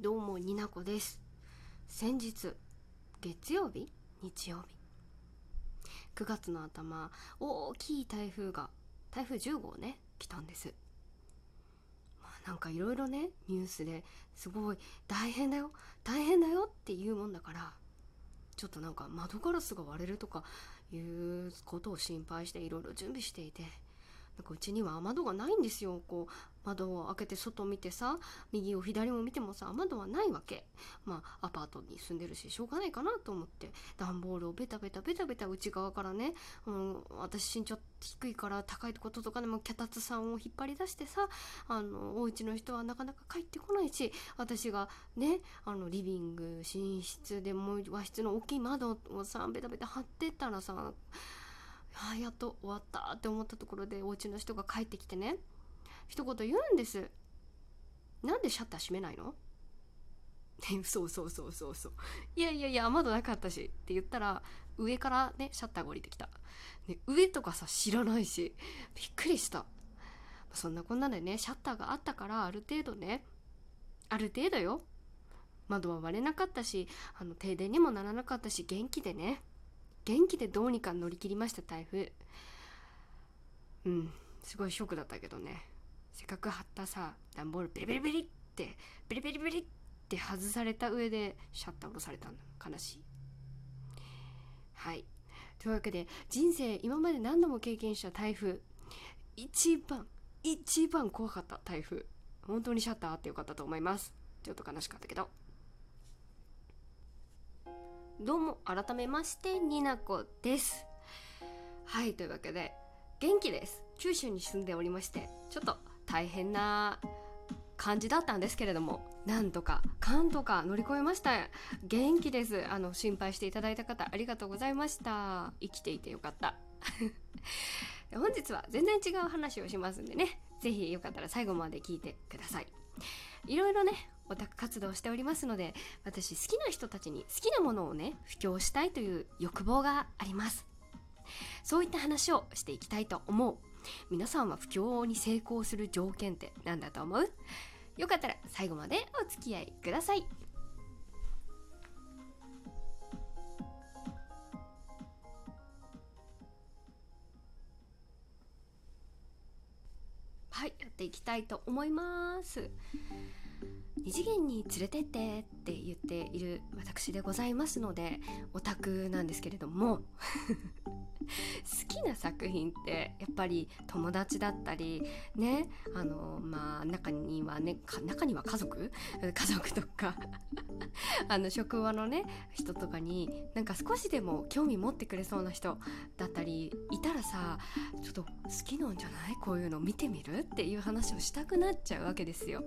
どうもになこです。先日月曜日？日曜日。9月の頭大きい台風が台風10号ね来たんです。まあなんかいろいろねニュースですごい大変だよ大変だよっていうもんだからちょっとなんか窓ガラスが割れるとかいうことを心配していろいろ準備していてなんかうちには雨戸がないんですよ。こう窓を開けて外見てさ右を左も見てもさ雨戸はないわけ。まあアパートに住んでるししょうがないかなと思って。段ボールをベタベタベタベタ内側からね、うん、私身長低いから高いこととかでも脚立さんを引っ張り出してさあのお家の人はなかなか帰ってこないし私がねあのリビング寝室でも和室の大きい窓をさベタベタ張ってったらさあやっと終わったって思ったところでお家の人が帰ってきてね。一言言うんですなんでシャッター閉めないの？そうそうそうそうそういやいやいや雨戸なかったしって言ったら上からねシャッターが降りてきた、ね、上とかさ知らないし。びっくりした。そんなこんなでねシャッターがあったからある程度ねある程度よ。窓は割れなかったしあの停電にもならなかったし元気でね。元気でどうにか乗り切りました台風うんすごいショックだったけどね。せっかく貼ったさ段ボールベリベリベリってベリベリベリって外された上でシャッター下ろされたんだ悲しい。はい。というわけで人生今まで何度も経験した台風一番一番怖かった台風本当にシャッターあってよかったと思います。ちょっと悲しかったけど。どうも改めましてになこです。はいというわけで元気です。九州に住んでおりましてちょっと大変な感じだったんですけれどもなんとかかんとか乗り越えました。元気です。あの心配していただいた方ありがとうございました。生きていてよかった。本日は全然違う話をしますんでね是非よかったら最後まで聞いてください。いろいろねオタク活動しておりますので私好きな人たちに好きなものをね布教したいという欲望があります。そういった話をしていきたいと思う。皆さんは布教に成功する条件って何だと思う？よかったら最後までお付き合いください。はいやっていきたいと思います。二次元に連れてってって言っている私でございますのでオタクなんですけれども 好きな作品ってやっぱり友達だったりねあのまあ中にはね中には家族？家族とか あの職場のね人とかになんか少しでも興味持ってくれそうな人だったりいたらさちょっと好きなんじゃない？こういうの見てみる？っていう話をしたくなっちゃうわけですよ。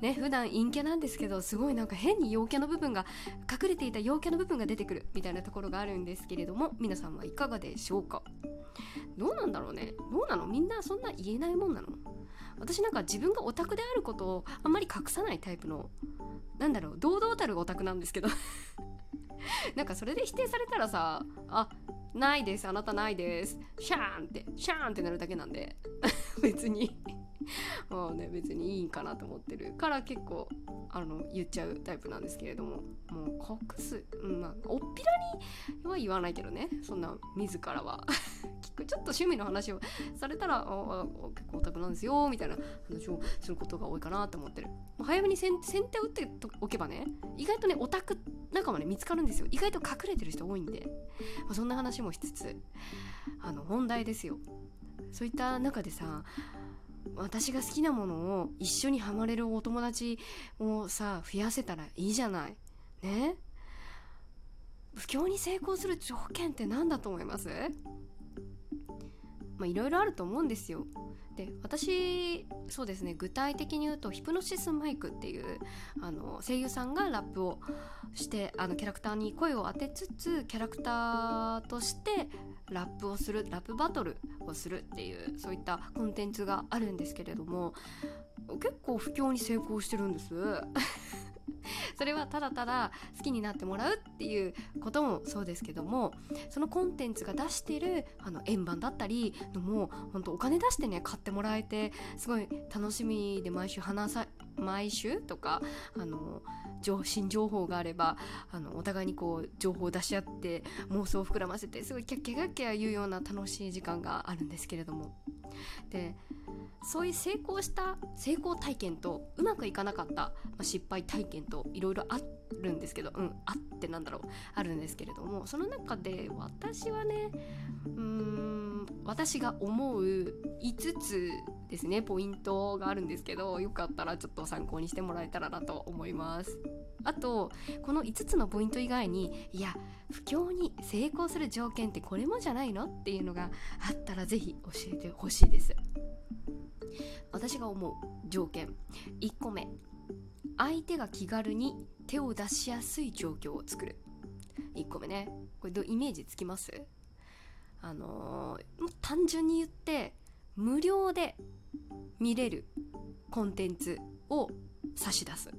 ね普段陰キャなんですけどすごいなんか変に陽キャの部分が隠れていた陽キャの部分が出てくるみたいなところがあるんですけれども皆さんはいかがでしょうか？どうなんだろうね？どうなの？みんなそんな言えないもんなの？私なんか自分がオタクであることをあんまり隠さないタイプのなんだろう堂々たるオタクなんですけど。なんかそれで否定されたらさあないですあなたないですシャーンってシャーンってなるだけなんで。別に。まあね別にいいんかなと思ってる。から結構あの言っちゃうタイプなんですけれども。もう隠す、うんまあ、おっぴらには言わないけどね。そんな自らは。ちょっと趣味の話をされたら結構オタクなんですよみたいな話をすることが多いかなと思ってる。早めに先手を打っておけばね意外とねオタク仲間ね見つかるんですよ。意外と隠れてる人多いんで、まあ、そんな話もしつつあの本題ですよ。そういった中でさ私が好きなものを一緒にハマれるお友達をさ増やせたらいいじゃない。ね。不況に成功する条件って何だと思います？まあいろいろあると思うんですよ。で私そうですね具体的に言うとヒプノシスマイクっていうあの声優さんがラップをしてあのキャラクターに声を当てつつキャラクターとしてラップをするラップバトルをするっていうそういったコンテンツがあるんですけれども結構不況に成功してるんです。それはただただ好きになってもらうっていうこともそうですけどもそのコンテンツが出してるあの円盤だったりのも本当お金出してね買ってもらえてすごい楽しみで毎週話さ毎週とかあの新情報があればあのお互いにこう情報を出し合って妄想を膨らませてすごいキャッキャキャッキャ言うような楽しい時間があるんですけれども。でそういう成功した成功体験とうまくいかなかった、まあ、失敗体験といろいろあるんですけどうんあってなんだろうあるんですけれどもその中で私はねうーん私が思う5つですねポイントがあるんですけどよかったらちょっと参考にしてもらえたらなと思います。あとこの5つのポイント以外にいや不況に成功する条件ってこれもじゃないの？っていうのがあったら是非教えてほしいです。私が思う条件。1個目。相手が気軽に手を出しやすい状況を作る。1個目ね。これどイメージつきます？あのー、単純に言って無料で見れるコンテンツを差し出す。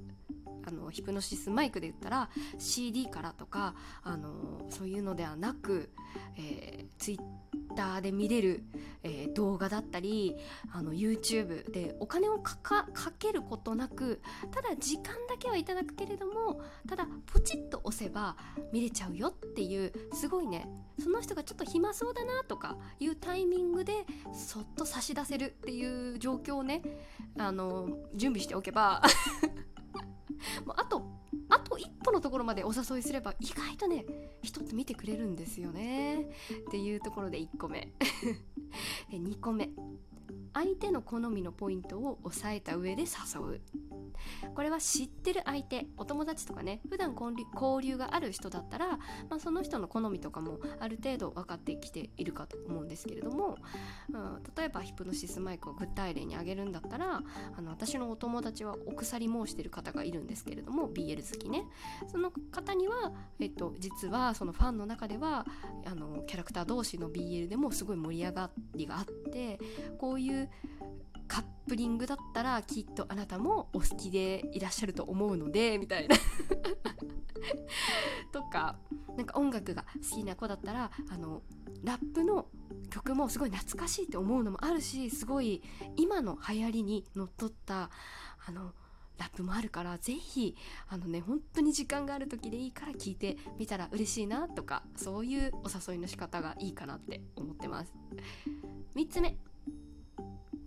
ヒプノシスマイクで言ったら CD からとかあのそういうのではなく、えー、ツイッターで見れる、えー、動画だったりあの YouTube でお金をかけることなくただ時間だけはいただくけれどもただポチッと押せば見れちゃうよっていうすごいねその人がちょっと暇そうだなとかいうタイミングでそっと差し出せるっていう状況をねあの準備しておけば もうあと歩のところまでお誘いすれば意外とね人って見てくれるんですよね。っていうところで1個目。で2個目。相手の好みのポイントを押さえた上で誘う。これは知ってる相手お友達とかね普段交流がある人だったら、まあ、その人の好みとかもある程度分かってきているかと思うんですけれども、うん、例えばヒプノシスマイクを具体例に挙げるんだったらあの私のお友達はお鎖申してる方がいるんですけれども BL 好きね。その方には、えっと、実はそのファンの中ではあのキャラクター同士の BL でもすごい盛り上がりがあってこういうカップリングだったらきっとあなたもお好きでいらっしゃると思うのでみたいな。とかなんか音楽が好きな子だったらあのラップの曲もすごい懐かしいって思うのもあるしすごい今の流行りにのっとったあのラップもあるからぜひあのね本当に時間がある時でいいから聞いてみたら嬉しいなとかそういうお誘いの仕方がいいかなって思ってます。3つ目。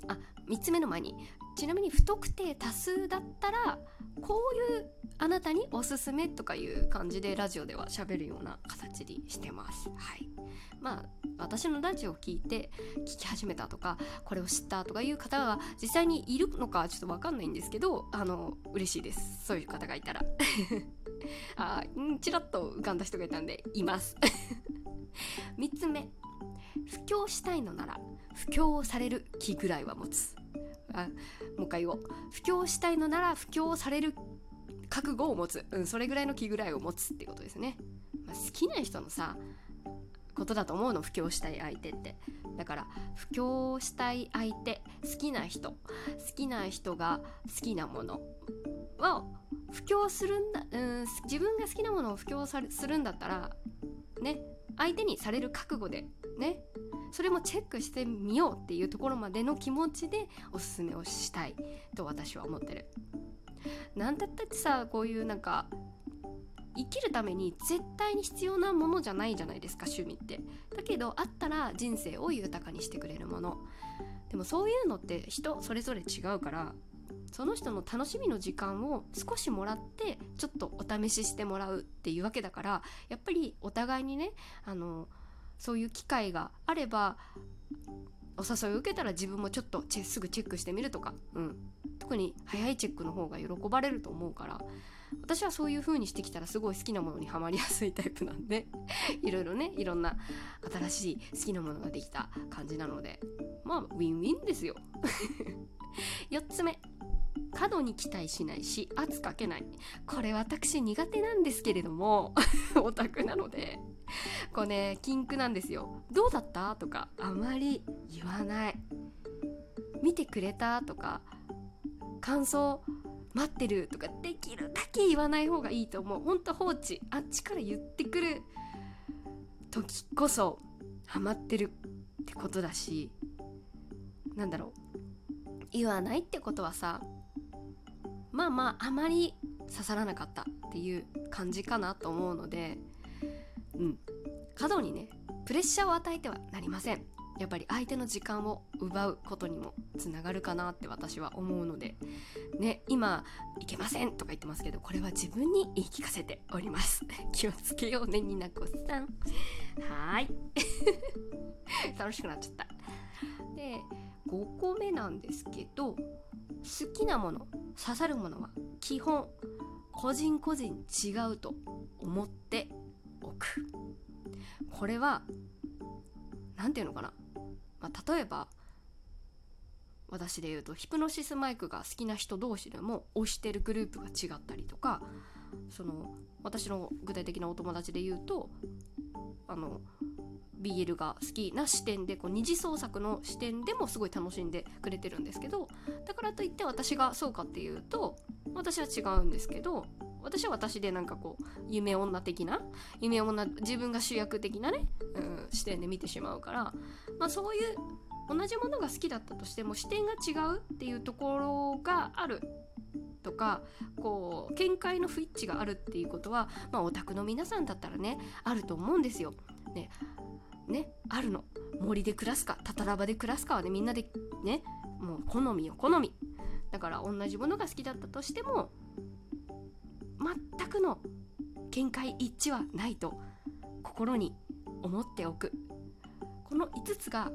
あ3つ目の前に。ちなみに不特定多数だったらこういうあなたにおすすめとかいう感じでラジオでは喋るような形にしてます。はい。まあ私のラジオを聞いて聞き始めたとかこれを知ったとかいう方が実際にいるのかちょっと分かんないんですけどあの嬉しいです。そういう方がいたら。あちらっと浮かんだ人がいたんでいます。3つ目。布教したいのなら布教される気ぐらいは持つ。あもう一回言おう。布教したいのなら布教される覚悟を持つ、うん、それぐらいの気ぐらいを持つってことですね、まあ、好きな人のさことだと思うの布教したい相手って。だから布教したい相手好きな人好きな人が好きなものは布教するんだ、うん、自分が好きなものを布教するんだったらね相手にされる覚悟でね。それもチェックしてみようっていうところまでの気持ちでおすすめをしたいと私は思ってる。なんだったってさこういうなんか生きるために絶対に必要なものじゃないじゃないですか趣味って。だけどあったら人生を豊かにしてくれるもの。でもそういうのって人それぞれ違うからその人の楽しみの時間を少しもらってちょっとお試ししてもらうっていうわけだからやっぱりお互いにねあのそういう機会があればお誘いを受けたら自分もちょっとすぐチェックしてみるとか、うん、特に早いチェックの方が喜ばれると思うから私はそういう風にしてきたらすごい好きなものにはまりやすいタイプなんで いろいろねいろんな新しい好きなものができた感じなのでまあウィンウィンですよ。4つ目。過度に期待しないし圧かけない。これ私苦手なんですけれども オタクなので。これねキンクなんですよ。どうだった？とかあまり言わない。見てくれた？とか感想待ってる？とかできるだけ言わない方がいいと思う。ほんと放置。あっちから言ってくる。時こそハマってる。ってことだしなんだろう。言わないってことはさまあまああまり刺さらなかったっていう感じかなと思うのでうん。過度にねプレッシャーを与えてはなりません。やっぱり相手の時間を奪うことにもつながるかなって私は思うのでね今いけませんとか言ってますけどこれは自分に言い聞かせております。気をつけようねになこさん。はい。楽しくなっちゃった。で5個目なんですけど好きなもの刺さるものは基本個人個人違うと思っておく。これは何て言うのかな、まあ、例えば私で言うとヒプノシスマイクが好きな人同士でも推してるグループが違ったりとかその私の具体的なお友達で言うとあの BL が好きな視点でこう二次創作の視点でもすごい楽しんでくれてるんですけどだからといって私がそうかっていうと私は違うんですけど私は私でなんかこう夢女的な夢女自分が主役的なね、うん、視点で見てしまうから、まあ、そういう同じものが好きだったとしても視点が違うっていうところがあるとかこう見解の不一致があるっていうことは、まあ、オタクの皆さんだったらねあると思うんですよ。ねねあるの。森で暮らすかタタラバで暮らすかはねみんなでねもう好みよ好み。だから同じものが好きだったとしても全くの見解一致はないと心に思っておく。この5つが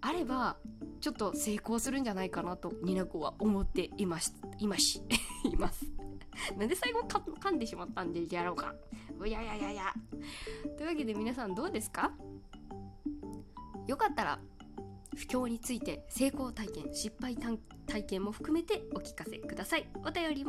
あればちょっと成功するんじゃないかなとニナコは思っていますいまし います。なんで最後か噛んでしまったんでやろうか。いやいやいやいや。というわけで皆さんどうですか？よかったら不況について成功体験失敗体験も含めてお聞かせください。お便りも